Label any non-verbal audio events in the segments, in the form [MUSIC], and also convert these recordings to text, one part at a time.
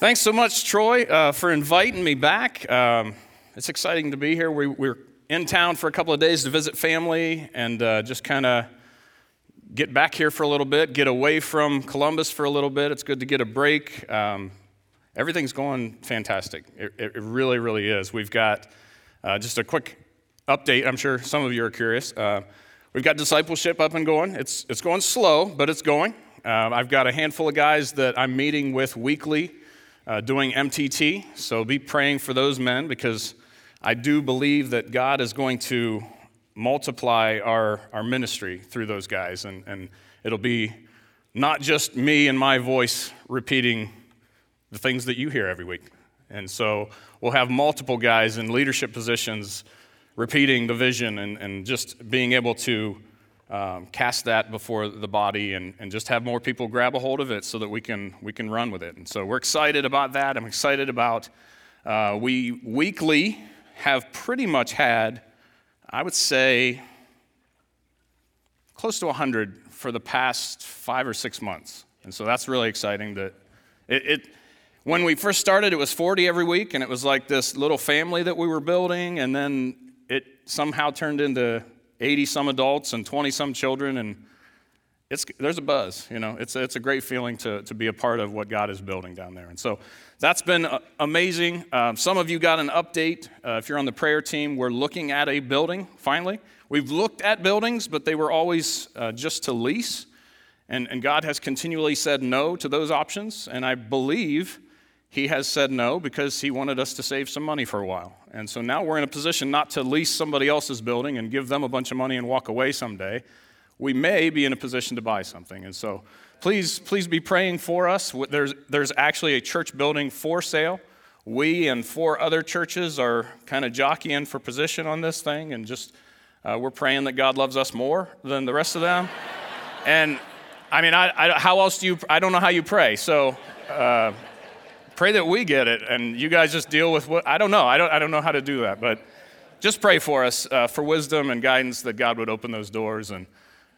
Thanks so much, Troy, uh, for inviting me back. Um, it's exciting to be here. We, we're in town for a couple of days to visit family and uh, just kind of get back here for a little bit, get away from Columbus for a little bit. It's good to get a break. Um, everything's going fantastic. It, it, really, really is. We've got uh, just a quick update. I'm sure some of you are curious. Uh, we've got discipleship up and going. It's, it's going slow, but it's going. Uh, I've got a handful of guys that I'm meeting with weekly uh, doing MTT. So be praying for those men because I do believe that God is going to multiply our, our ministry through those guys. And, and it'll be not just me and my voice repeating the things that you hear every week. And so we'll have multiple guys in leadership positions repeating the vision and, and just being able to um, cast that before the body and, and just have more people grab a hold of it so that we can, we can run with it. And so we're excited about that. I'm excited about, uh, we weekly have pretty much had, I would say, close to 100 for the past five or six months. And so that's really exciting that it, it when we first started, it was 40 every week, and it was like this little family that we were building, and then it somehow turned into 80 some adults and 20 some children, and it's, there's a buzz. You know, it's, it's a great feeling to, to be a part of what God is building down there. And so that's been uh, amazing. Um, some of you got an update. Uh, if you're on the prayer team, we're looking at a building finally. We've looked at buildings, but they were always uh, just to lease. And, and God has continually said no to those options. And I believe he has said no because he wanted us to save some money for a while. And so now we're in a position not to lease somebody else's building and give them a bunch of money and walk away someday. We may be in a position to buy something. And so please, please be praying for us. There's, there's actually a church building for sale. We and four other churches are kind of jockeying for position on this thing, and just uh, we're praying that God loves us more than the rest of them. [LAUGHS] and I mean, I, I, how else do you? I don't know how you pray. So. Uh, pray that we get it and you guys just deal with what I don't know. I don't, I don't know how to do that, but just pray for us uh, for wisdom and guidance that God would open those doors and,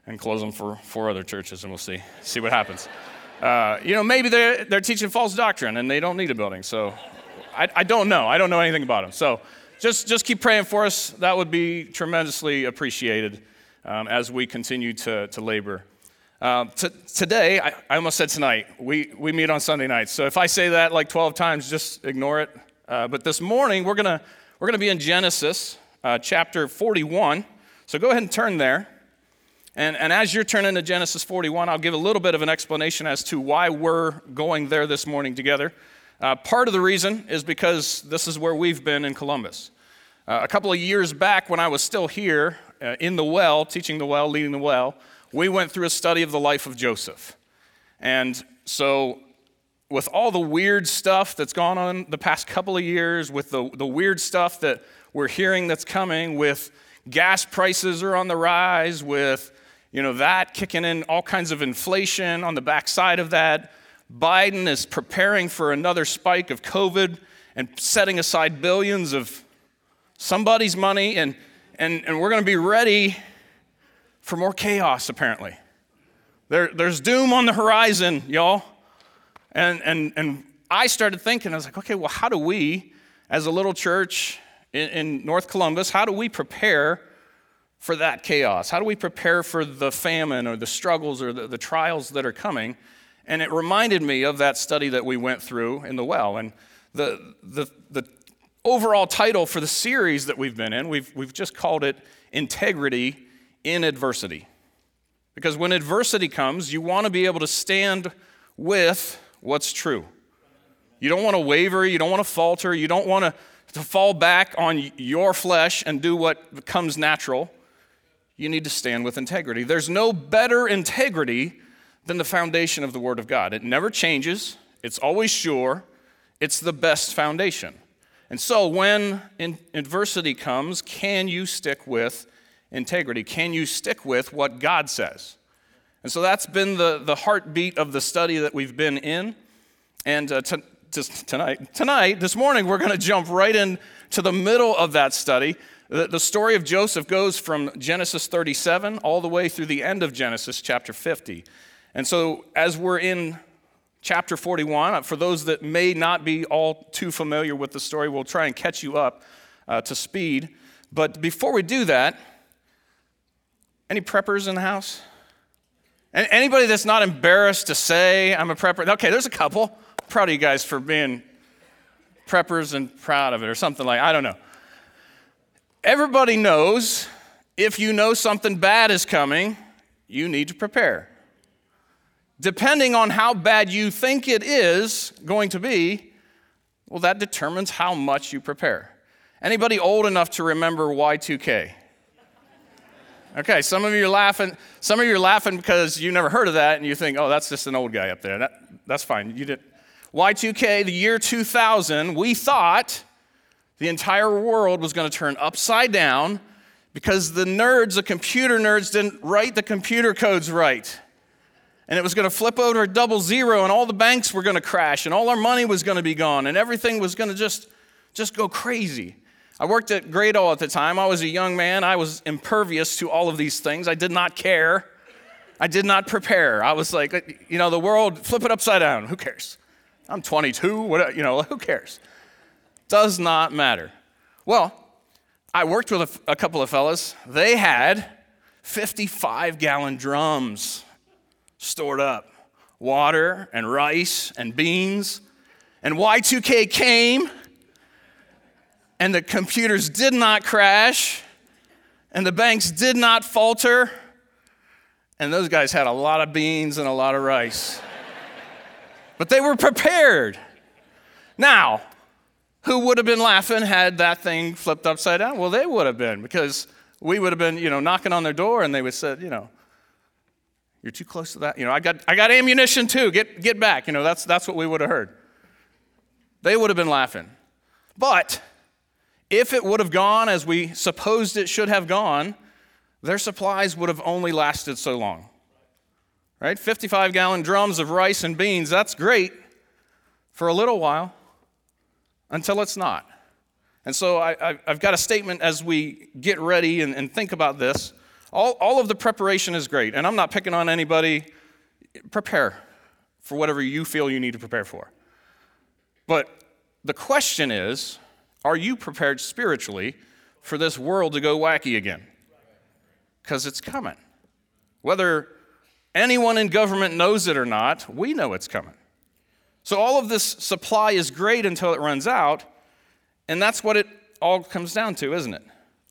and close them for, for other churches, and we'll see, see what happens. Uh, you know, maybe they're, they're teaching false doctrine and they don't need a building. So I, I don't know. I don't know anything about them. So just, just keep praying for us. That would be tremendously appreciated um, as we continue to, to labor uh, t- today, I, I, almost said tonight, we, we meet on Sunday nights. So if I say that like 12 times, just ignore it. Uh, but this morning, we're going we're gonna be in Genesis uh, chapter 41. So go ahead and turn there. And, and as you're turning to Genesis 41, I'll give a little bit of an explanation as to why we're going there this morning together. Uh, part of the reason is because this is where we've been in Columbus. Uh, a couple of years back, when I was still here uh, in the well, teaching the well, leading the well, we went through a study of the life of Joseph. And so, with all the weird stuff that's gone on the past couple of years, with the, the weird stuff that we're hearing that's coming, with gas prices are on the rise, with you know that kicking in all kinds of inflation on the backside of that, Biden is preparing for another spike of COVID and setting aside billions of somebody's money, and, and, and we're going to be ready for more chaos, apparently. There, there's doom on the horizon, y'all. And, and, and I started thinking, I was like, okay, well, how do we, as a little church in, in North Columbus, how do we prepare for that chaos? How do we prepare for the famine or the struggles or the, the trials that are coming? And it reminded me of that study that we went through in the well. And the, the, the overall title for the series that we've been in, we've, we've just called it Integrity in adversity. Because when adversity comes, you want to be able to stand with what's true. You don't want to waver, you don't want to falter, you don't want to, to fall back on your flesh and do what comes natural. You need to stand with integrity. There's no better integrity than the foundation of the Word of God. It never changes, it's always sure, it's the best foundation. And so when adversity comes, can you stick with integrity? Can you stick with what God says? And so that's been the, the heartbeat of the study that we've been in. And uh, tonight, tonight, this morning, we're going to jump right into the middle of that study. The, the story of Joseph goes from Genesis 37 all the way through the end of Genesis chapter 50. And so, as we're in chapter 41. Uh, for those that may not be all too familiar with the story, we'll try and catch you up uh, to speed. But before we do that, any preppers in the house? Anybody that's not embarrassed to say I'm a prepper? Okay, there's a couple. I'm proud of you guys for being preppers and proud of it, or something like I don't know. Everybody knows if you know something bad is coming, you need to prepare. Depending on how bad you think it is going to be, well, that determines how much you prepare. Anybody old enough to remember Y2K? Okay, some of you are laughing. Some of you are laughing because you never heard of that and you think, oh, that's just an old guy up there. That, that's fine. You did. Y2K, the year 2000, we thought the entire world was going to turn upside down because the nerds, the computer nerds, didn't write the computer codes right. And it was going to flip over double zero, and all the banks were going to crash, and all our money was going to be gone, and everything was going to just, just go crazy. I worked at Gradle at the time. I was a young man. I was impervious to all of these things. I did not care. I did not prepare. I was like, you know, the world, flip it upside down. Who cares? I'm 22. What, you know, who cares? Does not matter. Well, I worked with a, a couple of fellas. They had 55 gallon drums stored up water and rice and beans. And Y2K came and the computers did not crash, and the banks did not falter, and those guys had a lot of beans and a lot of rice. but they were prepared. Now, who would have been laughing had that thing flipped upside down? Well, they would have been, because we would have been, you know, knocking on their door and they would have said, you know, you're too close to that. You know, I got, I got ammunition too. Get, get back. You know, that's, that's what we would have heard. They would have been laughing. But if it would have gone as we supposed it should have gone, their supplies would have only lasted so long. Right? 55 gallon drums of rice and beans, that's great for a little while until it's not. And so I, have got a statement as we get ready and, and think about this. All, all of the preparation is great, and I'm not picking on anybody. Prepare for whatever you feel you need to prepare for. But the question is are you prepared spiritually for this world to go wacky again? Because it's coming. Whether anyone in government knows it or not, we know it's coming. So all of this supply is great until it runs out, and that's what it all comes down to, isn't it?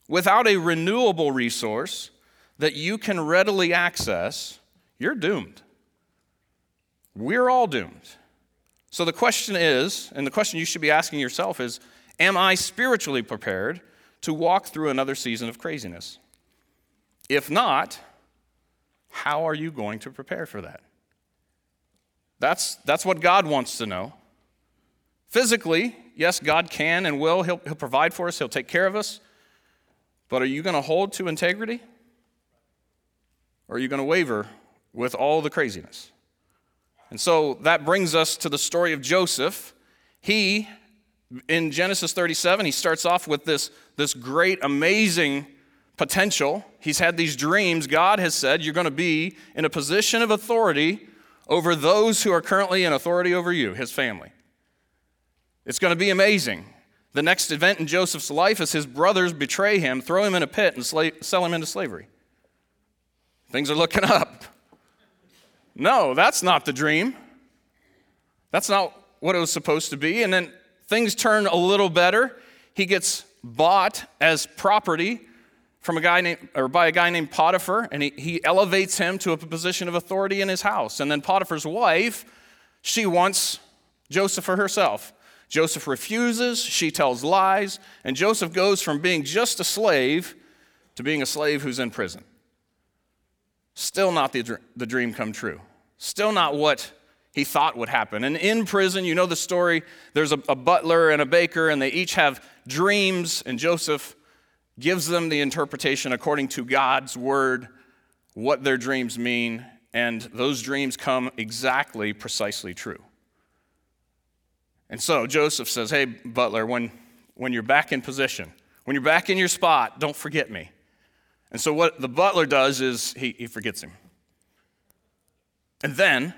Without a renewable resource that you can readily access, you're doomed. We're all doomed. So the question is, and the question you should be asking yourself is Am I spiritually prepared to walk through another season of craziness? If not, how are you going to prepare for that? That's, that's what God wants to know. Physically, yes, God can and will. He'll, he'll provide for us, He'll take care of us. But are you going to hold to integrity? Or are you going to waver with all the craziness? And so that brings us to the story of Joseph. He in Genesis 37, he starts off with this, this great, amazing potential. He's had these dreams. God has said, You're going to be in a position of authority over those who are currently in authority over you, his family. It's going to be amazing. The next event in Joseph's life is his brothers betray him, throw him in a pit, and sell him into slavery. Things are looking up. No, that's not the dream. That's not what it was supposed to be. And then things turn a little better. He gets bought as property from a guy named, or by a guy named Potiphar, and he, he elevates him to a position of authority in his house. And then Potiphar's wife, she wants Joseph for herself. Joseph refuses, she tells lies, and Joseph goes from being just a slave to being a slave who's in prison. Still not the, the dream come true. Still not what he thought would happen. And in prison, you know the story, there's a, a, butler and a baker, and they each have dreams, and Joseph gives them the interpretation according to God's word, what their dreams mean, and those dreams come exactly, precisely true. And so Joseph says, Hey, butler, when, when you're back in position, when you're back in your spot, don't forget me. And so what the butler does is he, he forgets him. And then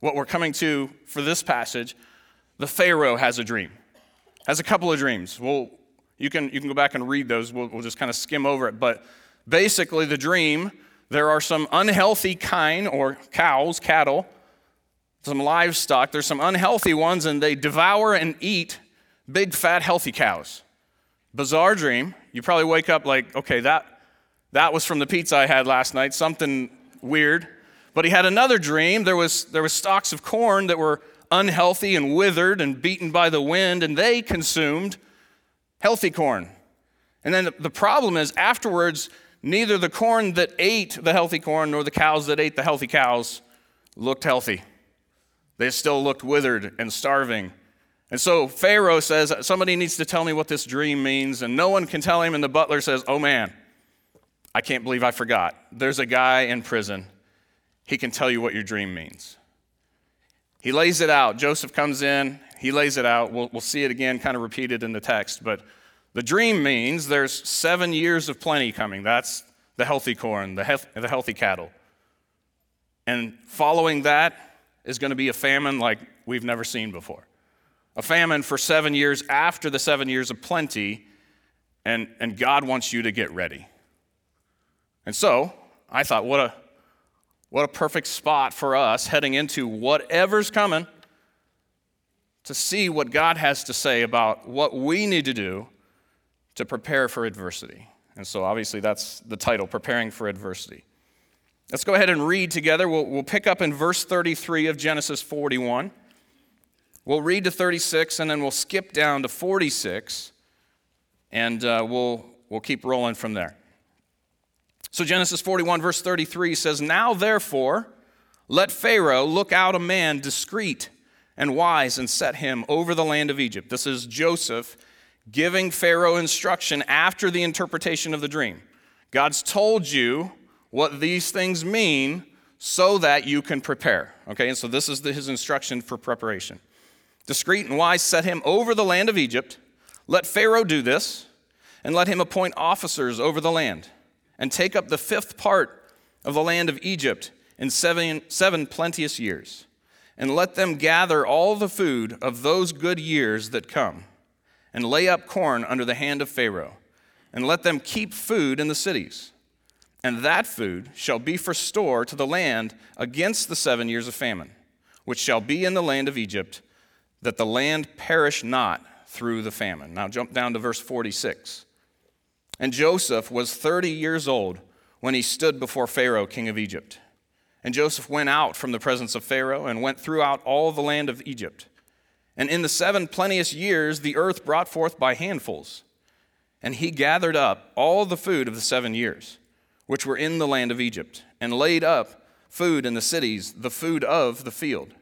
what we're coming to for this passage, the Pharaoh has a dream, has a couple of dreams. Well, you can, you can go back and read those. We'll, we'll just kind of skim over it. But basically, the dream there are some unhealthy kine or cows, cattle, some livestock. There's some unhealthy ones, and they devour and eat big, fat, healthy cows. Bizarre dream. You probably wake up like, okay, that, that was from the pizza I had last night, something weird. But he had another dream. There was, there was stalks of corn that were unhealthy and withered and beaten by the wind, and they consumed healthy corn. And then the problem is, afterwards, neither the corn that ate the healthy corn nor the cows that ate the healthy cows looked healthy. They still looked withered and starving. And so Pharaoh says, Somebody needs to tell me what this dream means. And no one can tell him. And the butler says, Oh man, I can't believe I forgot. There's a guy in prison. He can tell you what your dream means. He lays it out. Joseph comes in, he lays it out. We'll, we'll see it again, kind of repeated in the text. But the dream means there's seven years of plenty coming. That's the healthy corn, the, hef- the healthy cattle. And following that is going to be a famine like we've never seen before. A famine for seven years after the seven years of plenty, and, and God wants you to get ready. And so I thought, what a, what a perfect spot for us heading into whatever's coming to see what God has to say about what we need to do to prepare for adversity. And so, obviously, that's the title Preparing for Adversity. Let's go ahead and read together. We'll, we'll pick up in verse 33 of Genesis 41. We'll read to 36, and then we'll skip down to 46, and uh, we'll, we'll keep rolling from there. So, Genesis 41, verse 33 says, Now therefore, let Pharaoh look out a man discreet and wise and set him over the land of Egypt. This is Joseph giving Pharaoh instruction after the interpretation of the dream. God's told you what these things mean so that you can prepare. Okay, and so this is the, his instruction for preparation. Discreet and wise set him over the land of Egypt. Let Pharaoh do this, and let him appoint officers over the land, and take up the fifth part of the land of Egypt in seven, seven plenteous years, and let them gather all the food of those good years that come and lay up corn under the hand of Pharaoh, and let them keep food in the cities. And that food shall be for store to the land against the seven years of famine, which shall be in the land of Egypt, that the land perish not through the famine. Now jump down to verse 46. And Joseph was 30 years old when he stood before Pharaoh, king of Egypt. And Joseph went out from the presence of Pharaoh and went throughout all the land of Egypt. And in the seven plenteous years, the earth brought forth by handfuls. And he gathered up all the food of the seven years, which were in the land of Egypt, and laid up food in the cities, the food of the field,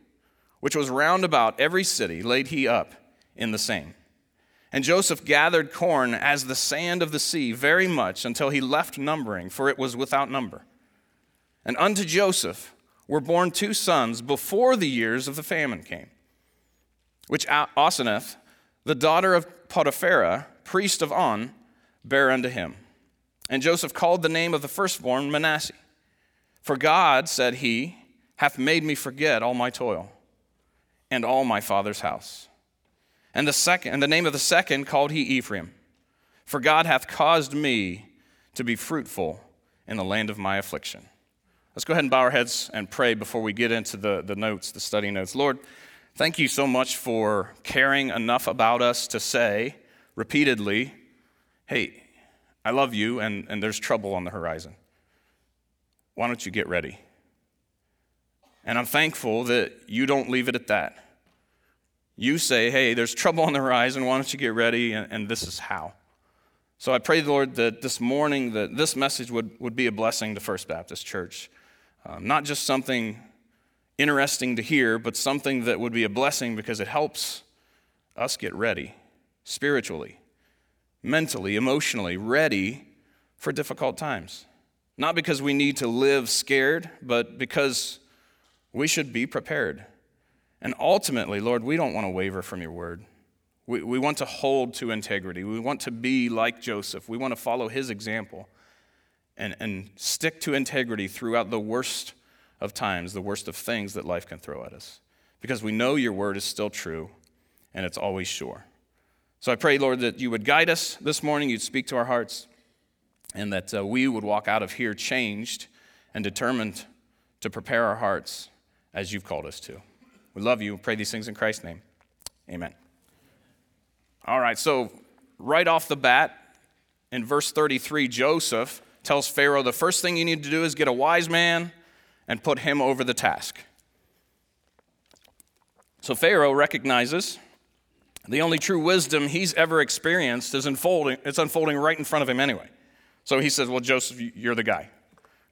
which was round about every city, laid he up in the same. And Joseph gathered corn as the sand of the sea very much until he left numbering, for it was without number. And unto Joseph were born two sons before the years of the famine came which Aseneth, the daughter of Potiphera, priest of On, bare unto him. And Joseph called the name of the firstborn Manasseh. For God, said he, hath made me forget all my toil and all my father's house. And the second and the name of the second called he Ephraim. For God hath caused me to be fruitful in the land of my affliction. Let's go ahead and bow our heads and pray before we get into the, the notes, the study notes. Lord, Thank you so much for caring enough about us to say repeatedly, hey, I love you and, and there's trouble on the horizon. Why don't you get ready? And I'm thankful that you don't leave it at that. You say, hey, there's trouble on the horizon, why don't you get ready? And, and this is how. So I pray, Lord, that this morning that this message would, would be a blessing to First Baptist Church. Um, not just something interesting to hear, but something that would be a blessing because it helps us get ready spiritually, mentally, emotionally, ready for difficult times. Not because we need to live scared, but because we should be prepared. And ultimately, Lord, we don't want to waver from your word. We, we want to hold to integrity. We want to be like Joseph. We want to follow his example and, and stick to integrity throughout the worst of times, the worst of things that life can throw at us, because we know your word is still true and it's always sure. So I pray, Lord, that you would guide us this morning, you'd speak to our hearts, and that uh, we would walk out of here changed and determined to prepare our hearts as you've called us to. We love you. Pray these things in Christ's name. Amen. All right, so right off the bat, in verse 33, Joseph tells Pharaoh the first thing you need to do is get a wise man and put him over the task. So Pharaoh recognizes the only true wisdom he's ever experienced is unfolding, it's unfolding right in front of him anyway. So he says, Well, Joseph, you're the guy.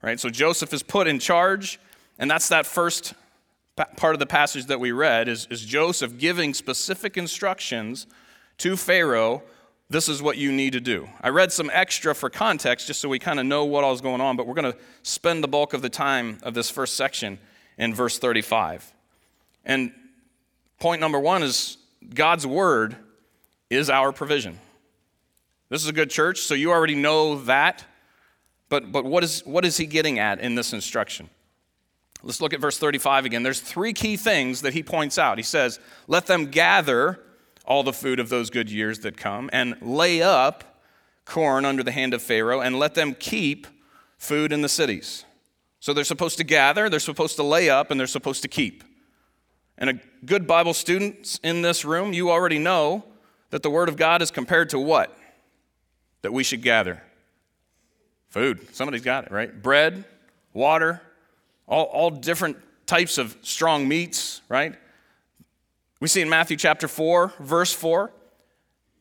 Right? So Joseph is put in charge, and that's that first part of the passage that we read is, is Joseph giving specific instructions to Pharaoh. This is what you need to do. I read some extra for context just so we kind of know what all is going on, but we're going to spend the bulk of the time of this first section in verse 35. And point number one is God's word is our provision. This is a good church, so you already know that. But, but what, is, what is he getting at in this instruction? Let's look at verse 35 again. There's three key things that he points out. He says, Let them gather all the food of those good years that come, and lay up corn under the hand of Pharaoh, and let them keep food in the cities. So they're supposed to gather, they're supposed to lay up, and they're supposed to keep. And a good Bible students in this room, you already know that the Word of God is compared to what? That we should gather. Food. Somebody's got it, right? Bread, water, all, all different types of strong meats, right? We see in Matthew chapter 4, verse 4,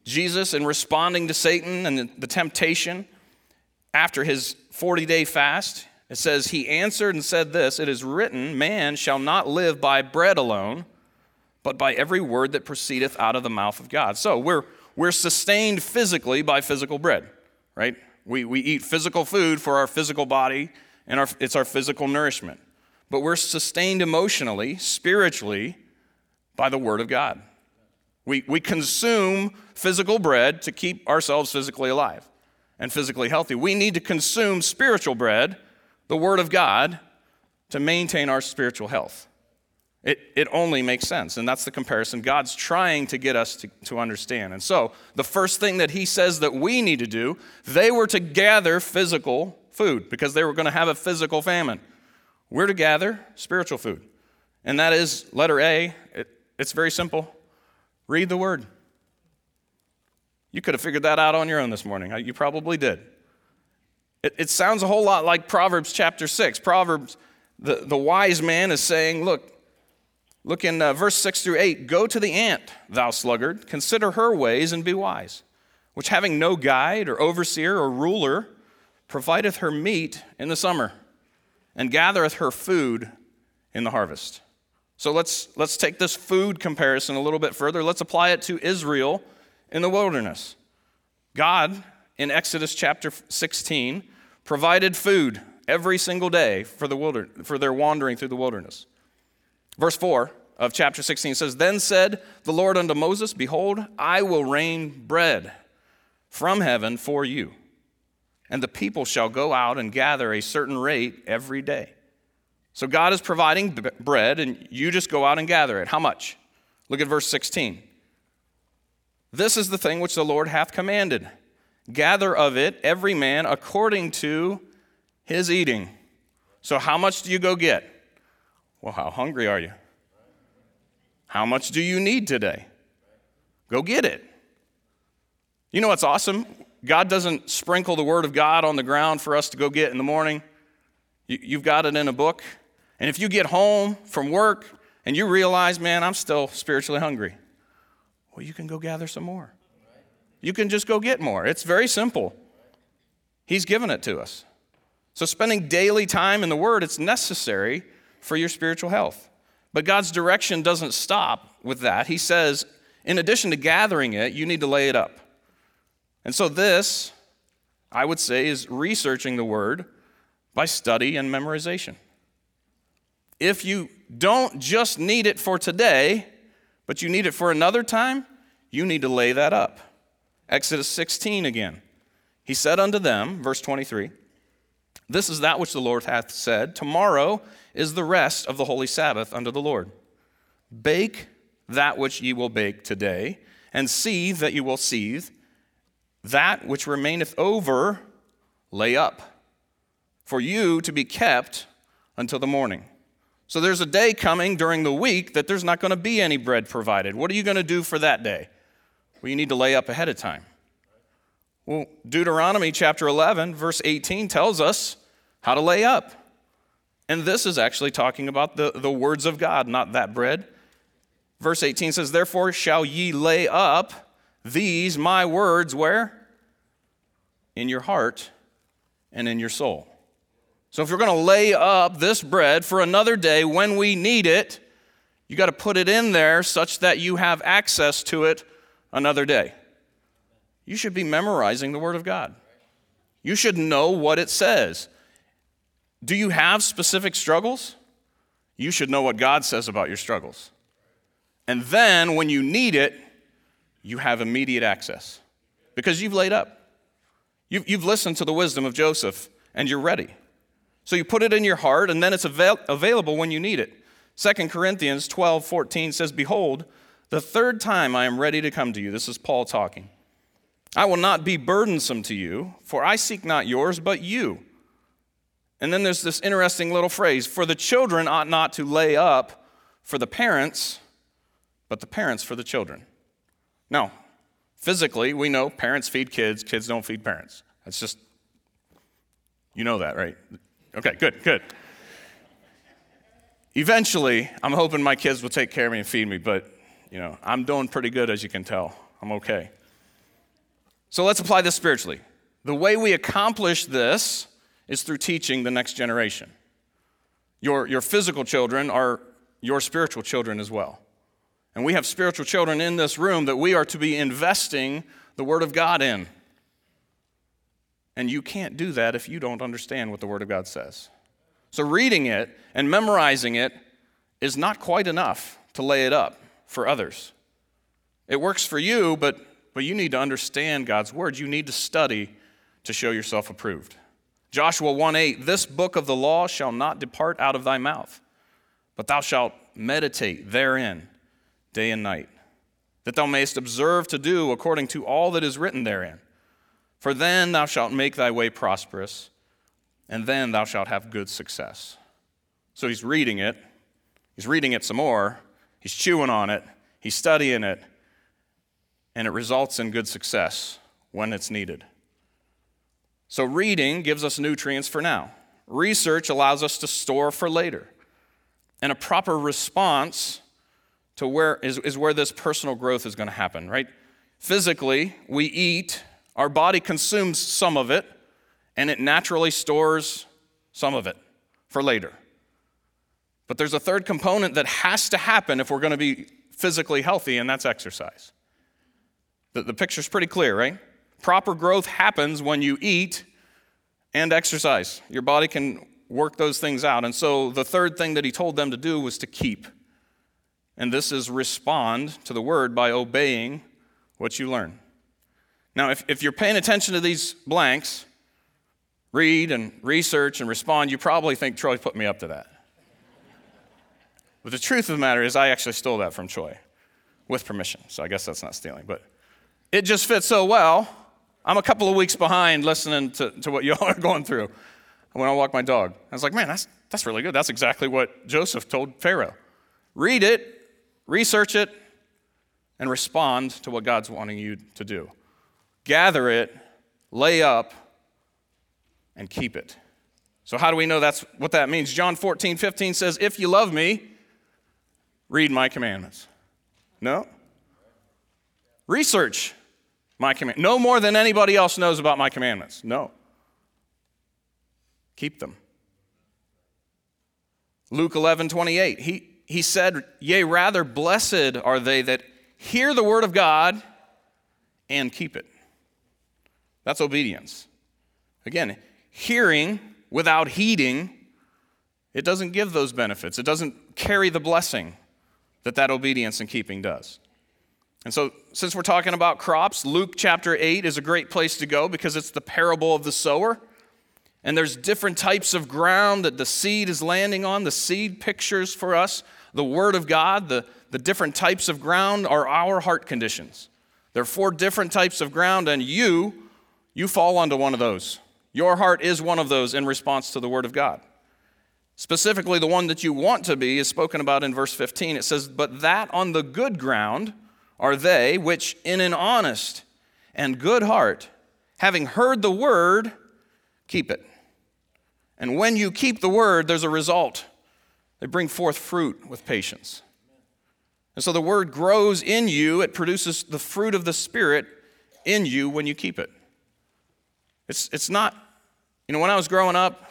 Jesus, in responding to Satan and the temptation after his 40 day fast, it says, He answered and said this It is written, Man shall not live by bread alone, but by every word that proceedeth out of the mouth of God. So we're, we're sustained physically by physical bread, right? We, we eat physical food for our physical body, and our, it's our physical nourishment. But we're sustained emotionally, spiritually, by the Word of God. We, we consume physical bread to keep ourselves physically alive and physically healthy. We need to consume spiritual bread the Word of God to maintain our spiritual health. It, it only makes sense. And that's the comparison God's trying to get us to, to understand. And so, the first thing that He says that we need to do, they were to gather physical food because they were going to have a physical famine. We're to gather spiritual food. And that is letter A. It, it's very simple read the Word. You could have figured that out on your own this morning. You probably did. It, it sounds a whole lot like Proverbs chapter 6. Proverbs, the, the wise man is saying, Look, look in uh, verse 6 through 8 Go to the ant, thou sluggard, consider her ways and be wise, which having no guide or overseer or ruler, provideth her meat in the summer and gathereth her food in the harvest. So let's, let's take this food comparison a little bit further. Let's apply it to Israel in the wilderness. God, in Exodus chapter 16, provided food every single day for, the wilder, for their wandering through the wilderness. Verse 4 of chapter 16 says, Then said the Lord unto Moses, Behold, I will rain bread from heaven for you, and the people shall go out and gather a certain rate every day. So God is providing b- bread, and you just go out and gather it. How much? Look at verse 16. This is the thing which the Lord hath commanded gather of it every man according to his eating. So, how much do you go get? Well, how hungry are you? How much do you need today? Go get it. You know what's awesome? God doesn't sprinkle the Word of God on the ground for us to go get in the morning. You've got it in a book. And if you get home from work and you realize, man, I'm still spiritually hungry, well, you can go gather some more. You can just go get more. It's very simple. He's given it to us. So, spending daily time in the Word, it's necessary for your spiritual health. But God's direction doesn't stop with that. He says, in addition to gathering it, you need to lay it up. And so, this, I would say, is researching the Word by study and memorization. If you don't just need it for today, but you need it for another time, you need to lay that up. Exodus 16 again. He said unto them, verse 23, This is that which the Lord hath said. Tomorrow is the rest of the holy Sabbath unto the Lord. Bake that which ye will bake today, and seethe that ye will seethe. That which remaineth over, lay up, for you to be kept until the morning. So there's a day coming during the week that there's not going to be any bread provided. What are you going to do for that day? Well, you need to lay up ahead of time. Well, Deuteronomy chapter 11, verse 18 tells us how to lay up. And this is actually talking about the, the words of God, not that bread. Verse 18 says, Therefore shall ye lay up these my words where? In your heart and in your soul. So if you're going to lay up this bread for another day when we need it, you got to put it in there such that you have access to it another day. You should be memorizing the Word of God. You should know what it says. Do you have specific struggles? You should know what God says about your struggles. And then when you need it, you have immediate access because you've laid up. You've, you've listened to the wisdom of Joseph and you're ready. So you put it in your heart and then it's avail- available when you need it. 2 Corinthians 12 14 says, Behold, the third time I am ready to come to you. This is Paul talking. I will not be burdensome to you, for I seek not yours, but you. And then there's this interesting little phrase For the children ought not to lay up for the parents, but the parents for the children. Now, physically, we know parents feed kids, kids don't feed parents. That's just, you know that, right? Okay, good, good. Eventually, I'm hoping my kids will take care of me and feed me, but, you know, I'm doing pretty good as you can tell. I'm okay. So let's apply this spiritually. The way we accomplish this is through teaching the next generation. Your, your physical children are your spiritual children as well. And we have spiritual children in this room that we are to be investing the Word of God in. And you can't do that if you don't understand what the Word of God says. So, reading it and memorizing it is not quite enough to lay it up for others. It works for you, but, but you need to understand God's Word. You need to study to show yourself approved. Joshua 1 8, this book of the law shall not depart out of thy mouth, but thou shalt meditate therein day and night, that thou mayest observe to do according to all that is written therein. For then thou shalt make thy way prosperous, and then thou shalt have good success. So he's reading it, he's reading it some more, he's chewing on it, he's studying it, and it results in good success when it's needed. So, reading gives us nutrients for now. Research allows us to store for later. And a proper response to where is, is where this personal growth is going to happen, right? Physically, we eat, our body consumes some of it, and it naturally stores some of it for later. But there's a third component that has to happen if we're going to be physically healthy, and that's exercise. The, the picture's pretty clear, right? Proper growth happens when you eat and exercise. Your body can work those things out. And so the third thing that he told them to do was to keep. And this is respond to the word by obeying what you learn. Now, if, if you're paying attention to these blanks, read and research and respond, you probably think Troy put me up to that. But the truth of the matter is, I actually stole that from Troy with permission. So I guess that's not stealing. But it just fits so well. I'm a couple of weeks behind listening to, to what y'all [LAUGHS] are going through when I walk my dog. I was like, man, that's, that's really good. That's exactly what Joseph told Pharaoh. Read it, research it, and respond to what God's wanting you to do. Gather it, lay up, and keep it. So, how do we know that's what that means? John 14, 15 says, If you love me, read my commandments. No? Research my command. No more than anybody else knows about my commandments. No. Keep them. Luke 11, 28. He, he said, Yea, rather blessed are they that hear the word of God and keep it. That's obedience. Again, hearing without heeding, it doesn't give those benefits. It doesn't carry the blessing that that obedience and keeping does. And so, since we're talking about crops, Luke chapter 8 is a great place to go because it's the parable of the sower. And there's different types of ground that the seed is landing on. The seed pictures for us the Word of God. The, the different types of ground are our heart conditions. There are four different types of ground, and you, you fall onto one of those. Your heart is one of those in response to the Word of God. Specifically, the one that you want to be is spoken about in verse 15. It says, But that on the good ground are they which in an honest and good heart, having heard the word, keep it. And when you keep the word, there's a result. They bring forth fruit with patience. And so the word grows in you, it produces the fruit of the Spirit in you when you keep it. It's, it's not, you know, when I was growing up,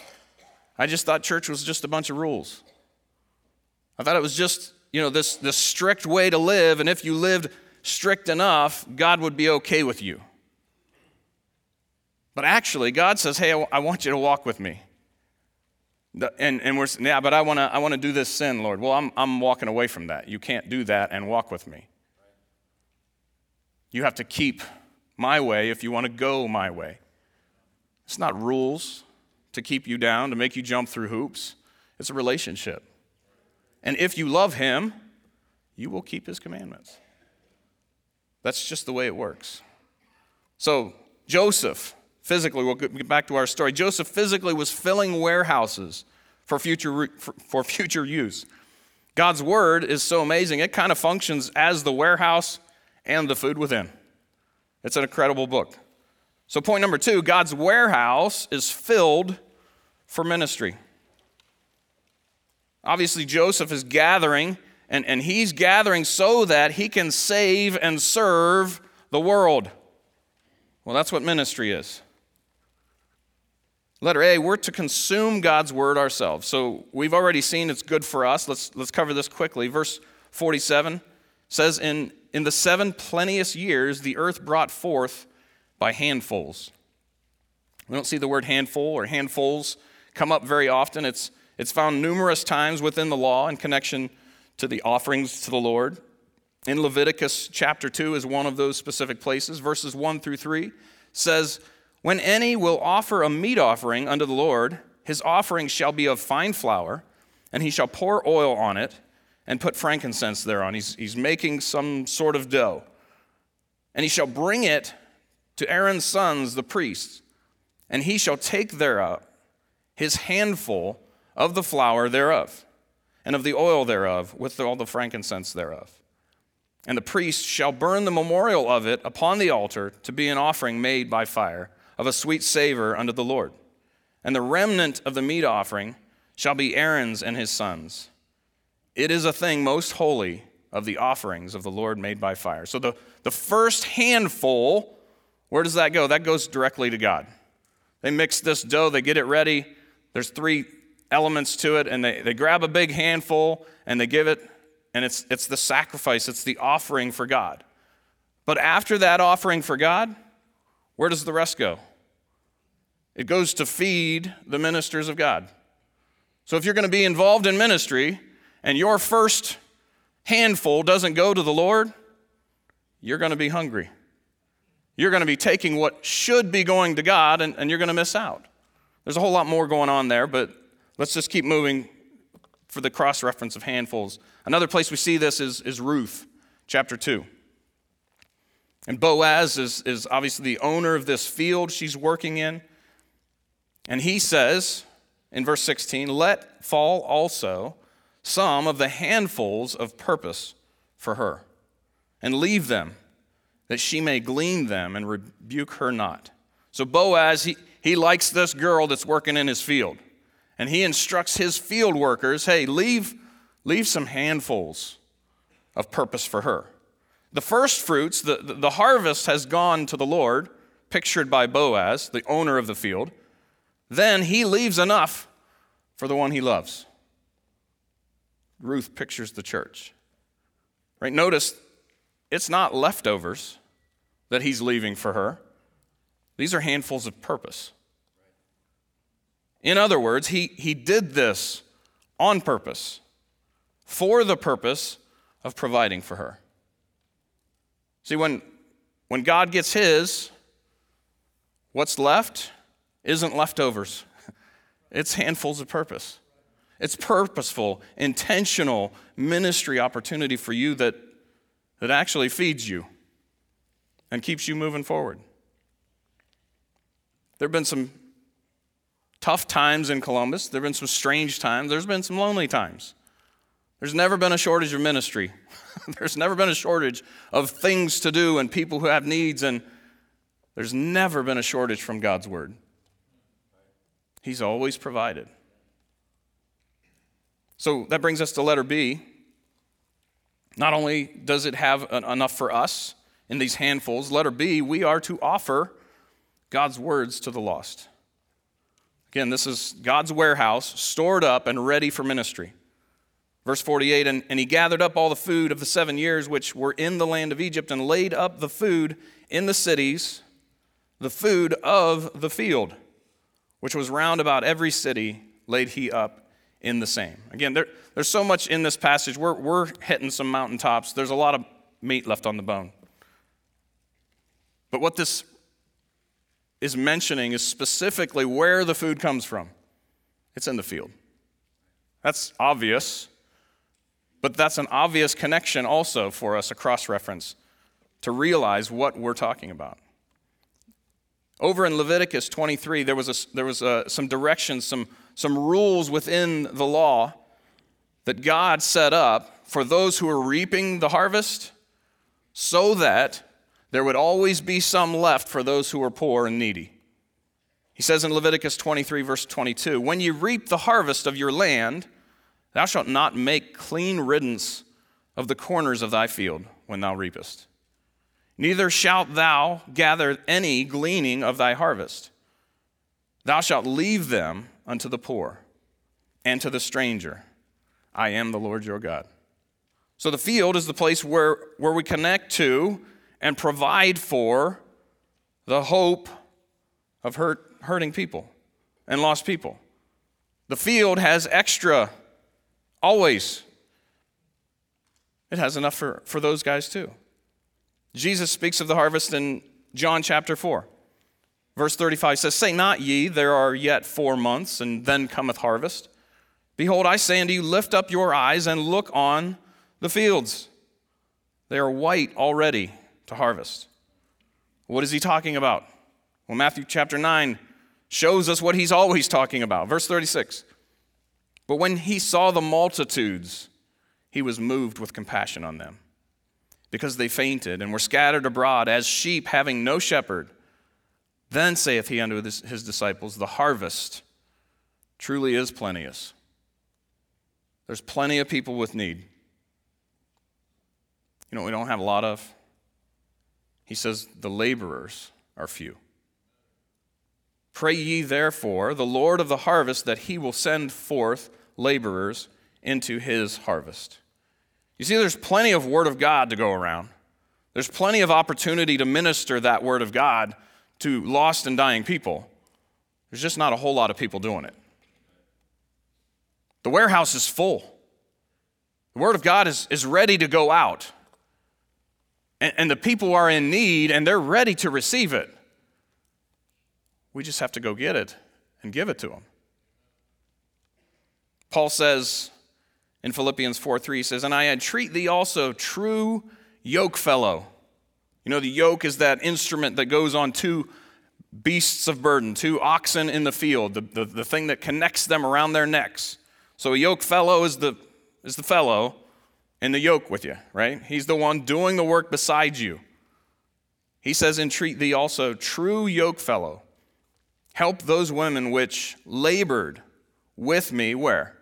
I just thought church was just a bunch of rules. I thought it was just, you know, this, this strict way to live, and if you lived strict enough, God would be okay with you. But actually, God says, hey, I want you to walk with me. And, and we're, yeah, but I want to I wanna do this sin, Lord. Well, I'm, I'm walking away from that. You can't do that and walk with me. You have to keep my way if you want to go my way. It's not rules to keep you down, to make you jump through hoops. It's a relationship. And if you love him, you will keep his commandments. That's just the way it works. So, Joseph, physically, we'll get back to our story. Joseph physically was filling warehouses for future, for future use. God's word is so amazing, it kind of functions as the warehouse and the food within. It's an incredible book. So, point number two God's warehouse is filled for ministry. Obviously, Joseph is gathering, and, and he's gathering so that he can save and serve the world. Well, that's what ministry is. Letter A, we're to consume God's word ourselves. So we've already seen it's good for us. Let's, let's cover this quickly. Verse 47 says, in, in the seven plenteous years, the earth brought forth by handfuls. We don't see the word handful or handfuls come up very often. It's, it's found numerous times within the law in connection to the offerings to the Lord. In Leviticus chapter 2 is one of those specific places. Verses 1 through 3 says, when any will offer a meat offering unto the Lord, his offering shall be of fine flour, and he shall pour oil on it and put frankincense thereon. He's, he's making some sort of dough. And he shall bring it to Aaron's sons, the priests, and he shall take thereof his handful of the flour thereof, and of the oil thereof, with all the frankincense thereof. And the priest shall burn the memorial of it upon the altar to be an offering made by fire of a sweet savor unto the Lord. And the remnant of the meat offering shall be Aaron's and his sons. It is a thing most holy of the offerings of the Lord made by fire. So the, the first handful, where does that go? That goes directly to God. They mix this dough, they get it ready. There's three elements to it, and they, they grab a big handful and they give it, and it's, it's the sacrifice, it's the offering for God. But after that offering for God, where does the rest go? It goes to feed the ministers of God. So if you're going to be involved in ministry and your first handful doesn't go to the Lord, you're going to be hungry. You're going to be taking what should be going to God and, and you're going to miss out. There's a whole lot more going on there, but let's just keep moving for the cross reference of handfuls. Another place we see this is, is Ruth, chapter 2. And Boaz is, is obviously the owner of this field she's working in. And he says in verse 16, Let fall also some of the handfuls of purpose for her, and leave them, that she may glean them and rebuke her not. So Boaz, he, he likes this girl that's working in his field. And he instructs his field workers hey, leave, leave some handfuls of purpose for her. The first fruits, the, the harvest has gone to the Lord, pictured by Boaz, the owner of the field. Then he leaves enough for the one he loves. Ruth pictures the church. Right? Notice it's not leftovers that he's leaving for her. These are handfuls of purpose. In other words, he, he did this on purpose, for the purpose of providing for her. See, when, when God gets his, what's left isn't leftovers. [LAUGHS] It's handfuls of purpose. It's purposeful, intentional ministry opportunity for you that, that actually feeds you and keeps you moving forward. There have been some tough times in Columbus, there have been some strange times, there's been some lonely times. There's never been a shortage of ministry. [LAUGHS] there's never been a shortage of things to do and people who have needs, and there's never been a shortage from God's word. He's always provided. So that brings us to letter B. Not only does it have enough for us in these handfuls, letter B, we are to offer God's words to the lost. Again, this is God's warehouse, stored up and ready for ministry. Verse 48 and, and he gathered up all the food of the seven years which were in the land of Egypt and laid up the food in the cities, the food of the field, which was round about every city, laid he up in the same. Again, there, there's so much in this passage. We're, we're hitting some mountaintops. There's a lot of meat left on the bone. But what this is mentioning is specifically where the food comes from it's in the field. That's obvious. But that's an obvious connection also for us, a cross reference, to realize what we're talking about. Over in Leviticus 23, there was, a, there was a, some directions, some, some rules within the law that God set up for those who were reaping the harvest so that there would always be some left for those who were poor and needy. He says in Leviticus 23, verse 22 When you reap the harvest of your land, Thou shalt not make clean riddance of the corners of thy field when thou reapest. Neither shalt thou gather any gleaning of thy harvest. Thou shalt leave them unto the poor and to the stranger. I am the Lord your God. So the field is the place where, where we connect to and provide for the hope of hurt, hurting people and lost people. The field has extra Always. It has enough for, for those guys too. Jesus speaks of the harvest in John chapter 4. Verse 35 says, Say not ye, there are yet four months, and then cometh harvest. Behold, I say unto you, lift up your eyes and look on the fields. They are white already to harvest. What is he talking about? Well, Matthew chapter 9 shows us what he's always talking about. Verse 36 but when he saw the multitudes, he was moved with compassion on them, because they fainted and were scattered abroad as sheep having no shepherd. Then saith he unto his disciples, The harvest truly is plenteous. There's plenty of people with need. You know we don't have a lot of? He says, The laborers are few. Pray ye therefore the Lord of the harvest that he will send forth laborers into his harvest. You see, there's plenty of word of God to go around. There's plenty of opportunity to minister that word of God to lost and dying people. There's just not a whole lot of people doing it. The warehouse is full. The word of God is, is ready to go out. And, and the people are in need and they're ready to receive it. We just have to go get it and give it to them. Paul says in Philippians 4 3, he says, And I entreat thee also, true yoke fellow. You know, the yoke is that instrument that goes on two beasts of burden, two oxen in the field, the, the, the thing that connects them around their necks. So a yoke fellow is the, is the fellow in the yoke with you, right? He's the one doing the work beside you. He says, Entreat thee also, true yoke fellow, Help those women which labored with me where?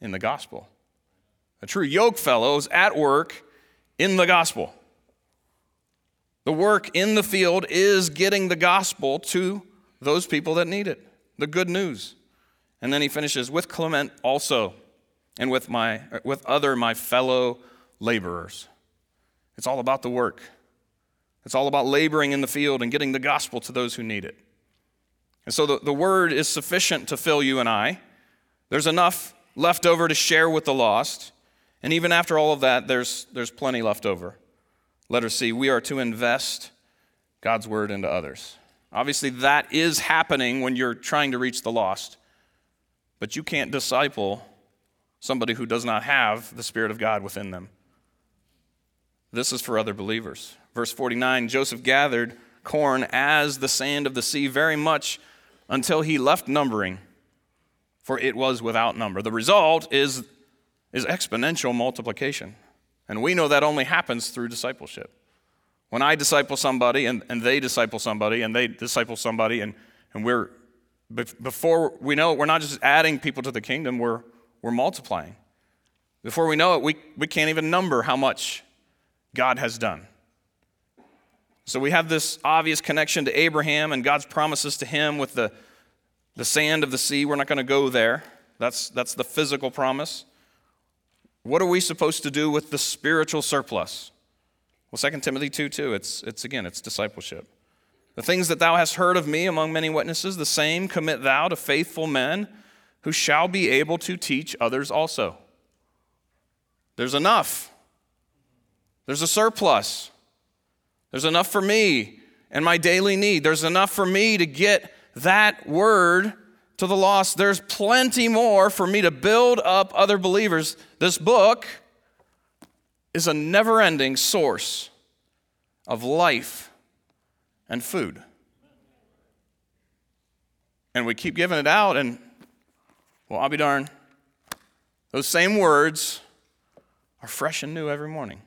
In the gospel. A true yoke fellow is at work in the gospel. The work in the field is getting the gospel to those people that need it, the good news. And then he finishes with Clement also, and with my with other my fellow laborers. It's all about the work. It's all about laboring in the field and getting the gospel to those who need it. And so the, the word is sufficient to fill you and I. There's enough left over to share with the lost. And even after all of that, there's, there's plenty left over. Letter C, we are to invest God's word into others. Obviously, that is happening when you're trying to reach the lost. But you can't disciple somebody who does not have the Spirit of God within them. This is for other believers. Verse 49 Joseph gathered corn as the sand of the sea very much until he left numbering, for it was without number. The result is, is exponential multiplication. And we know that only happens through discipleship. When I disciple somebody and, and they disciple somebody and they disciple somebody, and, and we're, before we know it, we're not just adding people to the kingdom, we're, we're multiplying. Before we know it, we, we can't even number how much God has done. So we have this obvious connection to Abraham and God's promises to him with the, the sand of the sea. We're not going to go there. That's, that's the physical promise. What are we supposed to do with the spiritual surplus? Well, 2 Timothy 2 2, it's, it's again, it's discipleship. The things that thou hast heard of me among many witnesses, the same commit thou to faithful men who shall be able to teach others also. There's enough. There's a surplus. There's enough for me and my daily need. There's enough for me to get that word to the lost. There's plenty more for me to build up other believers. This book is a never ending source of life and food. And we keep giving it out, and well, I'll be darned. Those same words are fresh and new every morning.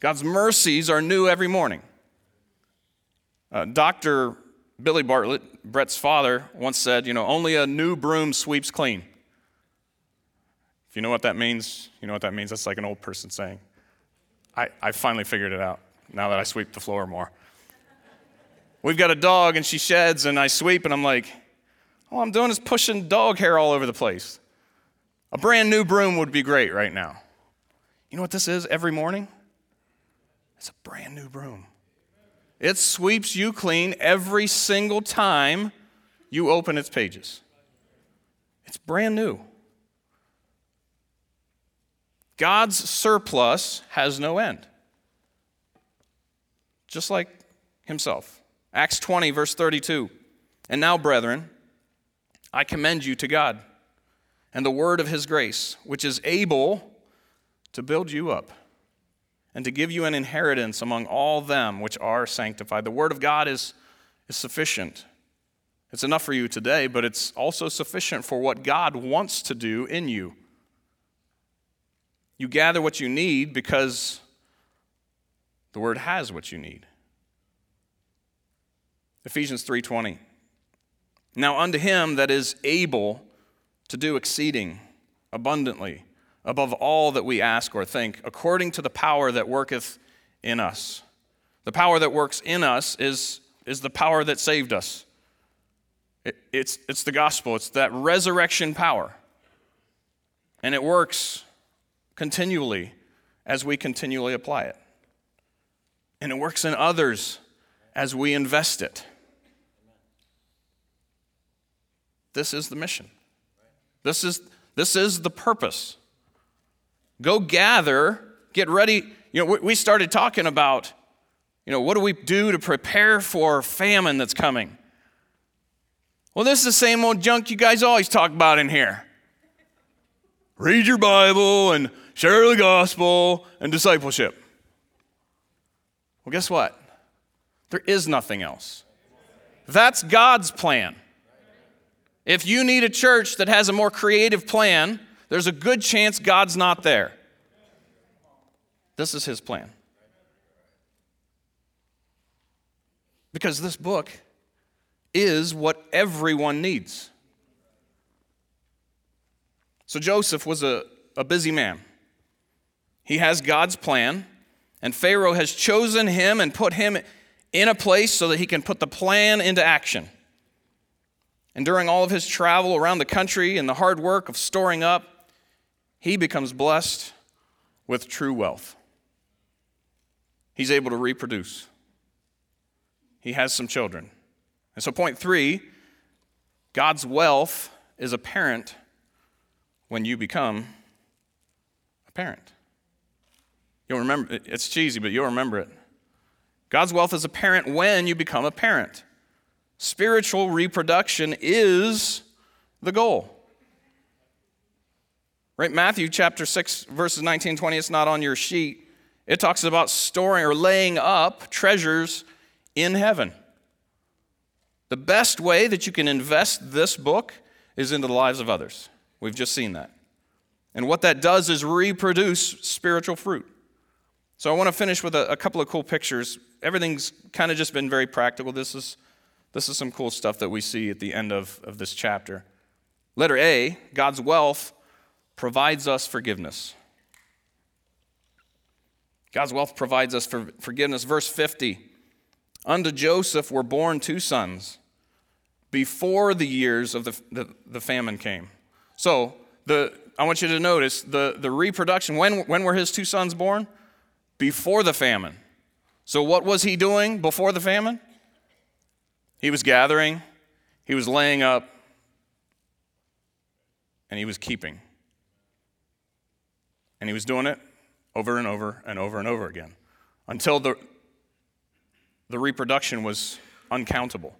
God's mercies are new every morning. Uh, Dr. Billy Bartlett, Brett's father, once said, You know, only a new broom sweeps clean. If you know what that means, you know what that means. That's like an old person saying. I, I finally figured it out now that I sweep the floor more. We've got a dog and she sheds, and I sweep, and I'm like, all I'm doing is pushing dog hair all over the place. A brand new broom would be great right now. You know what this is every morning? It's a brand new broom. It sweeps you clean every single time you open its pages. It's brand new. God's surplus has no end, just like Himself. Acts 20, verse 32. And now, brethren, I commend you to God and the word of His grace, which is able to build you up and to give you an inheritance among all them which are sanctified. The word of God is, is sufficient. It's enough for you today, but it's also sufficient for what God wants to do in you. You gather what you need because the word has what you need. Ephesians 3:20 Now unto him that is able to do exceeding abundantly above all that we ask or think according to the power that worketh in us. The power that works in us is, is the power that saved us. It, it's, it's the gospel, it's that resurrection power. And it works continually as we continually apply it. And it works in others as we invest it. This is the mission. This is, this is the purpose. Go gather, get ready. You know, we started talking about, you know, what do we do to prepare for famine that's coming? Well, this is the same old junk you guys always talk about in here. Read your Bible and share the gospel, and discipleship. Well, guess what? There is nothing else. That's God's plan. If you need a church that has a more creative plan, there's a good chance God's not there. This is His plan. Because this book is what everyone needs. So Joseph was a, a busy man. He has God's plan, and Pharaoh has chosen him and put him in a place so that he can put the plan into action. And during all of his travel around the country and the hard work of storing up, he becomes blessed with true wealth. He's able to reproduce. He has some children. And so, point three God's wealth is apparent when you become a parent. You'll remember, it's cheesy, but you'll remember it. God's wealth is apparent when you become a parent. Spiritual reproduction is the goal. Right? Matthew chapter 6, verses 19 and 20, it's not on your sheet. It talks about storing or laying up treasures in heaven. The best way that you can invest this book is into the lives of others. We've just seen that. And what that does is reproduce spiritual fruit. So I want to finish with a, a couple of cool pictures. Everything's kind of just been very practical. This is, this is some cool stuff that we see at the end of, of this chapter. Letter A God's wealth provides us forgiveness. God's wealth provides us for forgiveness. Verse 50 Unto Joseph were born two sons before the years of the, the, the famine came. So, the, I want you to notice the, the reproduction. When, when were his two sons born? Before the famine. So, what was he doing before the famine? He was gathering, he was laying up, and he was keeping. And he was doing it over and over and over and over again until the, the reproduction was uncountable.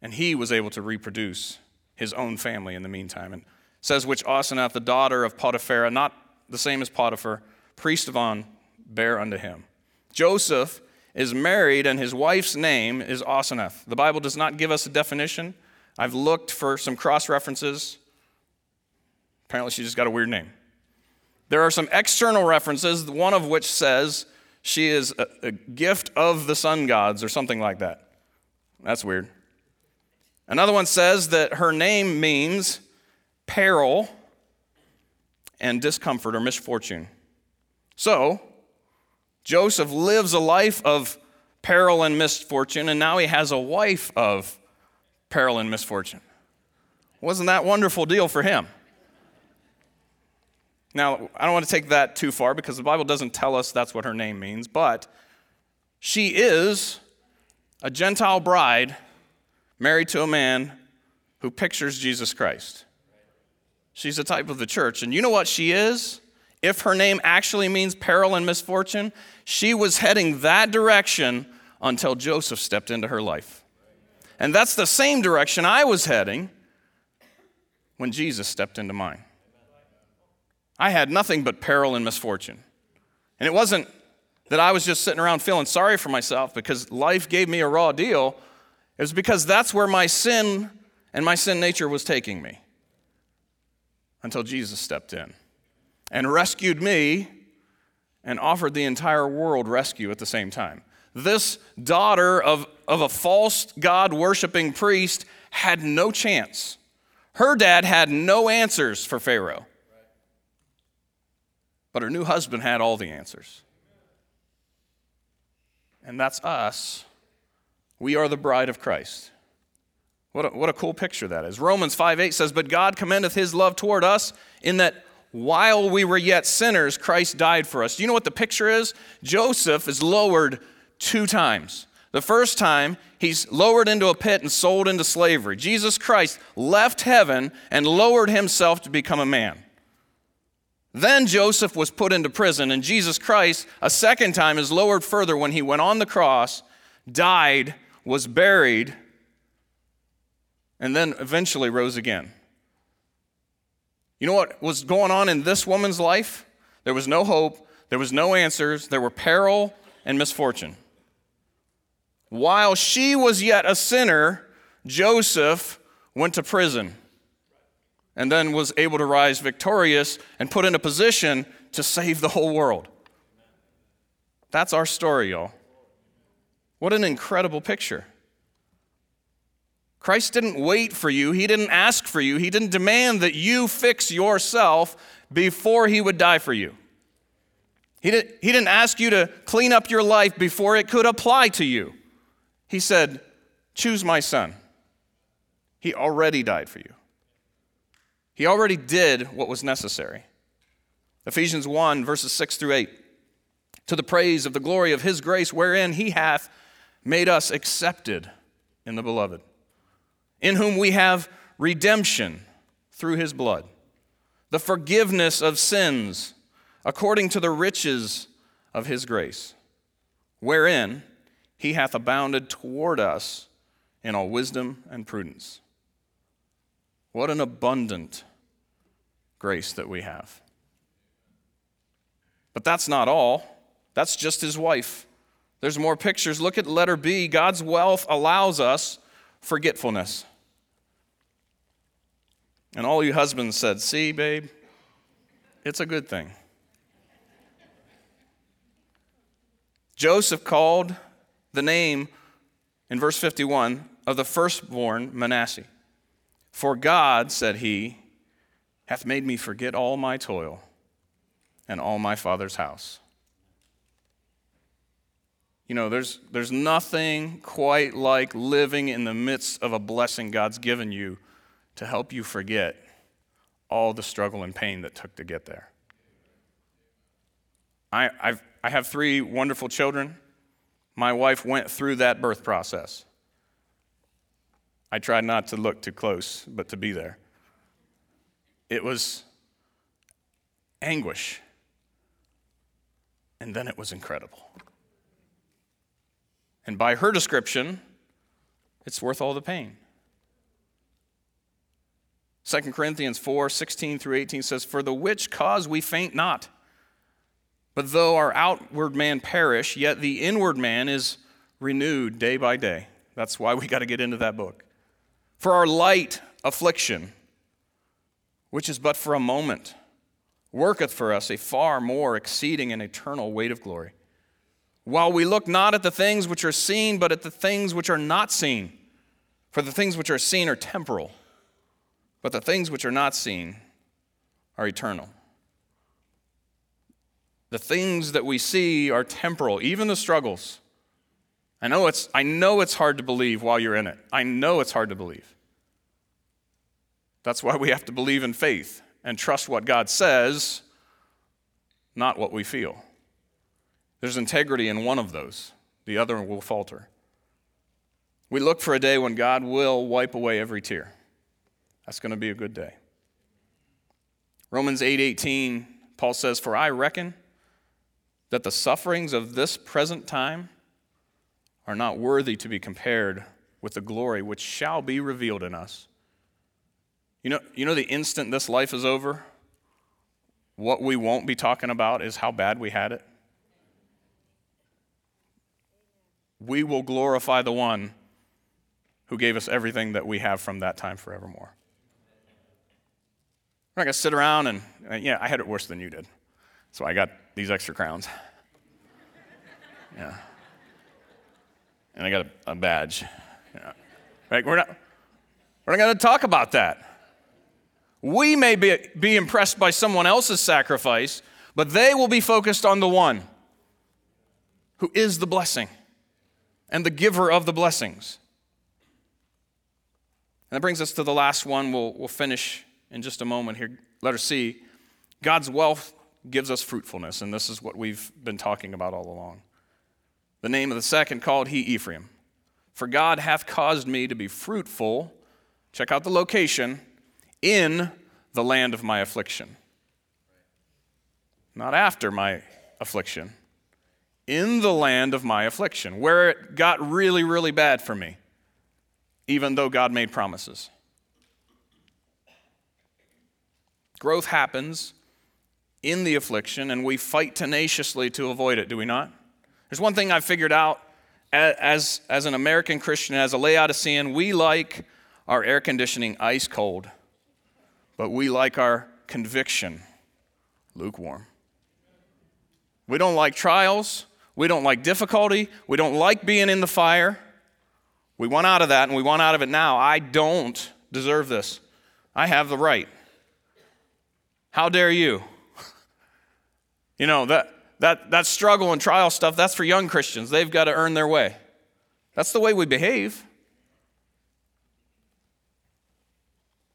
And he was able to reproduce his own family in the meantime. And says, which Asenath, the daughter of Potipherah, not the same as Potiphar, priest of On, bare unto him. Joseph is married, and his wife's name is Asenath. The Bible does not give us a definition. I've looked for some cross references. Apparently, she just got a weird name. There are some external references, one of which says she is a, a gift of the sun gods or something like that. That's weird. Another one says that her name means peril and discomfort or misfortune. So, Joseph lives a life of peril and misfortune, and now he has a wife of peril and misfortune. Wasn't that a wonderful deal for him? Now, I don't want to take that too far because the Bible doesn't tell us that's what her name means, but she is a Gentile bride married to a man who pictures Jesus Christ. She's a type of the church. And you know what she is? If her name actually means peril and misfortune, she was heading that direction until Joseph stepped into her life. And that's the same direction I was heading when Jesus stepped into mine. I had nothing but peril and misfortune. And it wasn't that I was just sitting around feeling sorry for myself because life gave me a raw deal. It was because that's where my sin and my sin nature was taking me until Jesus stepped in and rescued me and offered the entire world rescue at the same time. This daughter of, of a false God worshiping priest had no chance. Her dad had no answers for Pharaoh. But her new husband had all the answers. And that's us. We are the bride of Christ. What a, what a cool picture that is. Romans 5 8 says, But God commendeth his love toward us in that while we were yet sinners, Christ died for us. Do you know what the picture is? Joseph is lowered two times. The first time, he's lowered into a pit and sold into slavery. Jesus Christ left heaven and lowered himself to become a man. Then Joseph was put into prison, and Jesus Christ, a second time, is lowered further when he went on the cross, died, was buried, and then eventually rose again. You know what was going on in this woman's life? There was no hope, there was no answers, there were peril and misfortune. While she was yet a sinner, Joseph went to prison and then was able to rise victorious and put in a position to save the whole world. That's our story, y'all. What an incredible picture. Christ didn't wait for you, He didn't ask for you, He didn't demand that you fix yourself before He would die for you. He, did, he didn't ask you to clean up your life before it could apply to you. He said, Choose my son. He already died for you. He already did what was necessary. Ephesians 1, verses 6 through 8. To the praise of the glory of his grace, wherein he hath made us accepted in the beloved, in whom we have redemption through his blood, the forgiveness of sins according to the riches of his grace, wherein he hath abounded toward us in all wisdom and prudence what an abundant grace that we have. But that's not all. That's just his wife. There's more pictures. Look at letter B. God's wealth allows us forgetfulness. And all you husbands said, See, babe, it's a good thing. Joseph called the name in verse 51 of the firstborn Manasseh. For God, said he, hath made me forget all my toil and all my father's house. You know, there's, there's nothing quite like living in the midst of a blessing God's given you to help you forget all the struggle and pain that took to get there. I, I've, I have three wonderful children. My wife went through that birth process. I tried not to look too close, but to be there. It was anguish, and then it was incredible. And by her description, it's worth all the pain. 2 Corinthians 4 16 through 18 says, For the which cause we faint not. But though our outward man perish, yet the inward man is renewed day by day. That's why we got to get into that book. For our light affliction, which is but for a moment, worketh for us a far more exceeding and eternal weight of glory. While we look not at the things which are seen, but at the things which are not seen. For the things which are seen are temporal, but the things which are not seen are eternal. The things that we see are temporal, even the struggles. I know it's, I know it's hard to believe while you're in it. I know it's hard to believe. That's why we have to believe in faith and trust what God says, not what we feel. There's integrity in one of those, the other will falter. We look for a day when God will wipe away every tear. That's going to be a good day. Romans 8:18 Paul says, "For I reckon that the sufferings of this present time are not worthy to be compared with the glory which shall be revealed in us. You know, you know the instant this life is over, what we won't be talking about is how bad we had it. We will glorify the one who gave us everything that we have from that time forevermore. We're not going to sit around and, uh, yeah, I had it worse than you did. So I got these extra crowns. [LAUGHS] Yeah and I got a, a badge. Yeah. Right? We're not, we're not going to talk about that. We may be, be impressed by someone else's sacrifice, but they will be focused on the one who is the blessing and the giver of the blessings. And that brings us to the last one. We'll, we'll finish in just a moment here. Letter C God's wealth gives us fruitfulness, and this is what we've been talking about all along. The name of the second called he Ephraim. For God hath caused me to be fruitful, check out the location, in the land of my affliction. Not after my affliction, in the land of my affliction, where it got really, really bad for me, even though God made promises. Growth happens in the affliction, and we fight tenaciously to avoid it, do we not? There's one thing I've figured out as, as an American Christian, as a Laodicean, we like our air conditioning ice cold, but we like our conviction lukewarm. We don't like trials. We don't like difficulty. We don't like being in the fire. We want out of that and we want out of it now. I don't deserve this. I have the right. How dare you? [LAUGHS] you know, that that, that struggle and trial stuff, that's for young Christians. They've got to earn their way. That's the way we behave.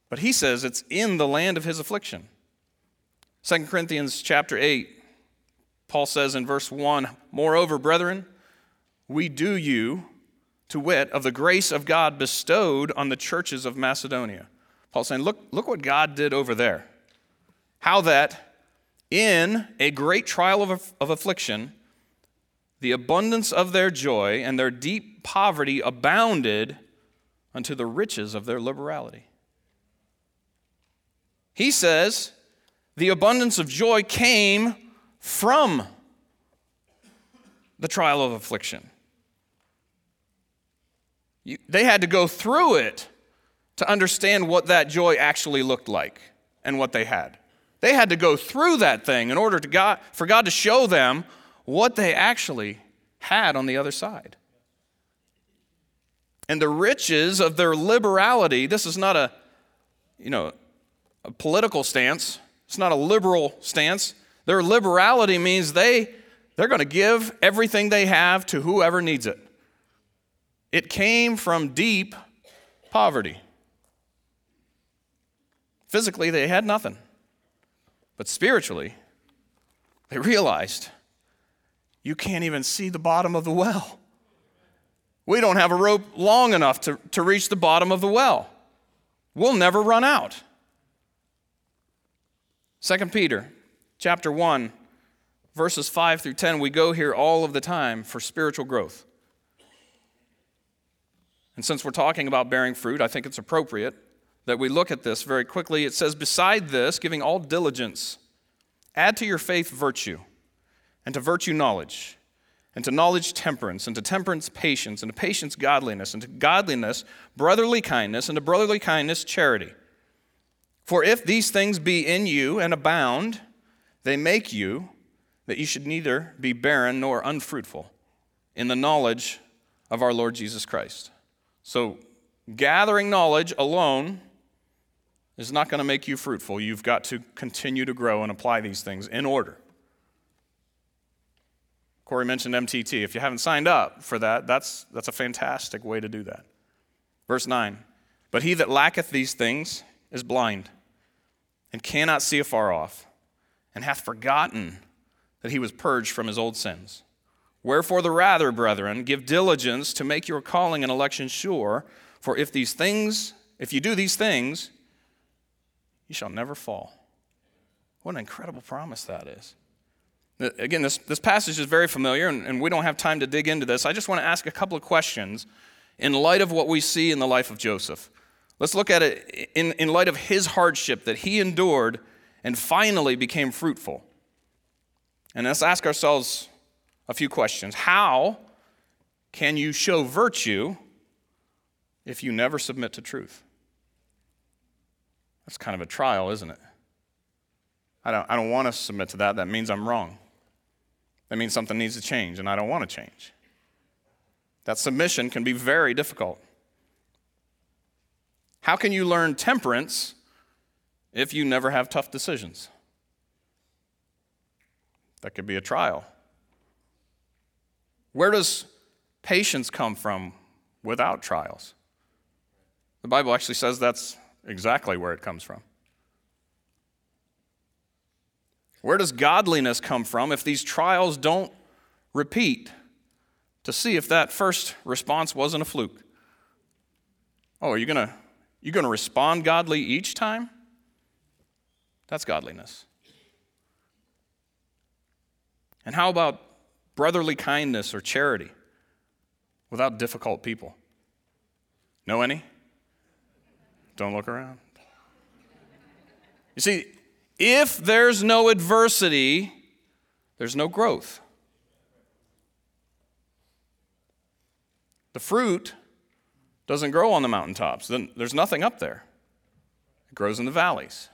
But he says it's in the land of his affliction. 2 Corinthians chapter 8, Paul says in verse 1 Moreover, brethren, we do you, to wit, of the grace of God bestowed on the churches of Macedonia. Paul's saying, look, look what God did over there. How that in a great trial of, of affliction, the abundance of their joy and their deep poverty abounded unto the riches of their liberality. He says, the abundance of joy came from the trial of affliction. You, they had to go through it to understand what that joy actually looked like and what they had. They had to go through that thing in order to God, for God to show them what they actually had on the other side. And the riches of their liberality, this is not a, you know, a political stance. It's not a liberal stance. Their liberality means they, they're going to give everything they have to whoever needs it. It came from deep poverty. Physically, they had nothing. But spiritually, they realized you can't even see the bottom of the well. We don't have a rope long enough to, to reach the bottom of the well. We'll never run out. 2 Peter chapter 1 verses 5 through 10 we go here all of the time for spiritual growth. And since we're talking about bearing fruit, I think it's appropriate that we look at this very quickly. It says, Beside this, giving all diligence, add to your faith virtue, and to virtue knowledge, and to knowledge temperance, and to temperance patience, and to patience godliness, and to godliness brotherly kindness, and to brotherly kindness charity. For if these things be in you and abound, they make you that you should neither be barren nor unfruitful in the knowledge of our Lord Jesus Christ. So, gathering knowledge alone is not going to make you fruitful. You've got to continue to grow and apply these things in order. Corey mentioned MTT. If you haven't signed up for that, that's, that's a fantastic way to do that. Verse 9 But he that lacketh these things is blind and cannot see afar off, and hath forgotten that he was purged from his old sins. Wherefore, the rather, brethren, give diligence to make your calling and election sure. For if these things, if you do these things, you shall never fall. What an incredible promise that is. Uh, again, this, this passage is very familiar, and, and we don't have time to dig into this. I just want to ask a couple of questions in light of what we see in the life of Joseph. Let's look at it in, in light of his hardship that he endured and finally became fruitful. And let's ask ourselves a few questions. How can you show virtue if you never submit to truth? That's kind of a trial, isn't it? I don't, I don't want to submit to that. That means I'm wrong. That means something needs to change, and I don't want to change. That submission can be very difficult. How can you learn temperance if you never have tough decisions? That could be a trial. Where does patience come from without trials? The Bible actually says that's exactly where it comes from. Where does godliness come from if these trials don't repeat to see if that first response wasn't a fluke? Oh, are you going to you going to respond godly each time? That's godliness. And how about brotherly kindness or charity without difficult people? Know any? Don't look around. You see, if there's no adversity, there's no growth. The fruit doesn't grow on the mountaintops, then there's nothing up there. It grows in the valleys.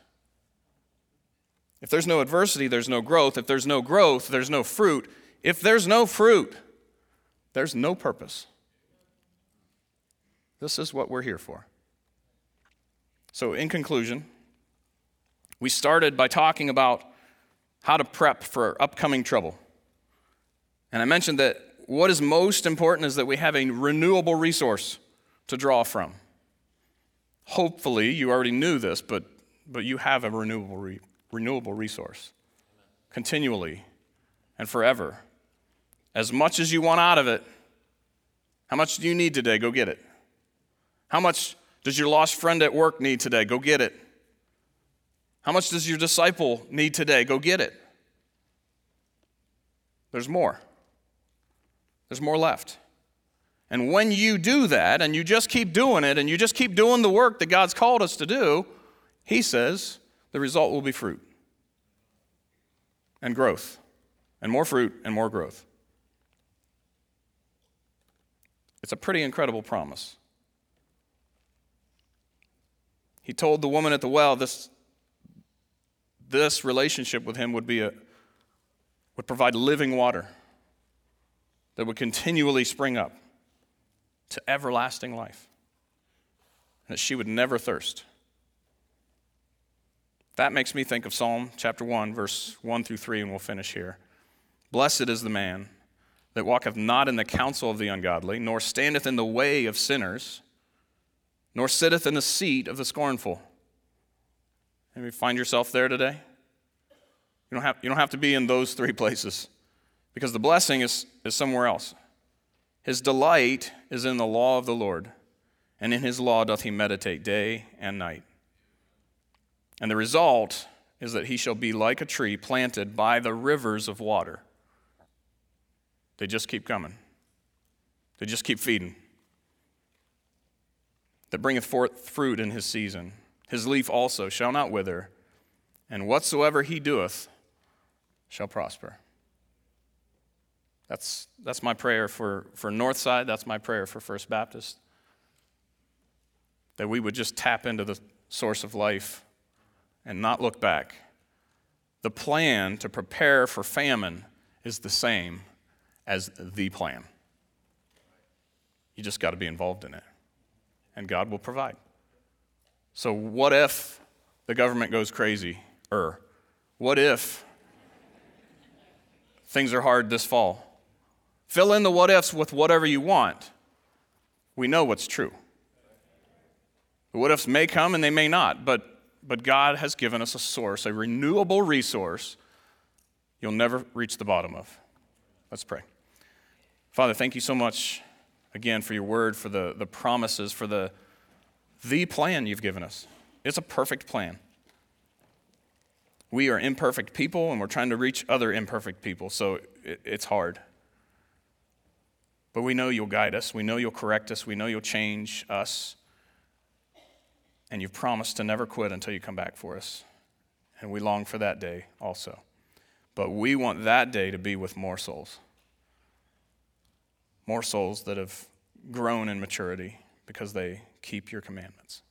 If there's no adversity, there's no growth. If there's no growth, there's no fruit. If there's no fruit, there's no purpose. This is what we're here for. So, in conclusion, we started by talking about how to prep for upcoming trouble. And I mentioned that what is most important is that we have a renewable resource to draw from. Hopefully, you already knew this, but, but you have a renewable, re, renewable resource continually and forever. As much as you want out of it, how much do you need today? Go get it. How much does your lost friend at work need today? Go get it. How much does your disciple need today? Go get it. There's more. There's more left. And when you do that and you just keep doing it and you just keep doing the work that God's called us to do, He says the result will be fruit. and growth, and more fruit and more growth. It's a pretty incredible promise. He told the woman at the well this, this relationship with him would be a would provide living water that would continually spring up to everlasting life. And that she would never thirst. That makes me think of Psalm chapter 1, verse 1 through 3, and we'll finish here. Blessed is the man that walketh not in the counsel of the ungodly, nor standeth in the way of sinners, nor sitteth in the seat of the scornful. Maybe find yourself there today? You don't have, you don't have to be in those three places because the blessing is, is somewhere else. His delight is in the law of the Lord, and in his law doth he meditate day and night. And the result is that he shall be like a tree planted by the rivers of water. They just keep coming, they just keep feeding. That bringeth forth fruit in his season. His leaf also shall not wither, and whatsoever he doeth shall prosper. That's, that's my prayer for, for Northside. That's my prayer for First Baptist. That we would just tap into the source of life and not look back. The plan to prepare for famine is the same as the plan. You just got to be involved in it, and God will provide. So, what if the government goes crazy? Or what if things are hard this fall? Fill in the what ifs with whatever you want. We know what's true. The what ifs may come and they may not, but, but God has given us a source, a renewable resource you'll never reach the bottom of. Let's pray. Father, thank you so much again for your word, for the, the promises, for the, the plan you've given us. It's a perfect plan. We are imperfect people and we're trying to reach other imperfect people, so it, it's hard. But we know you'll guide us. We know you'll correct us. We know you'll change us. And you've promised to never quit until you come back for us. And we long for that day also. But we want that day to be with more souls. More souls that have grown in maturity because they keep your commandments.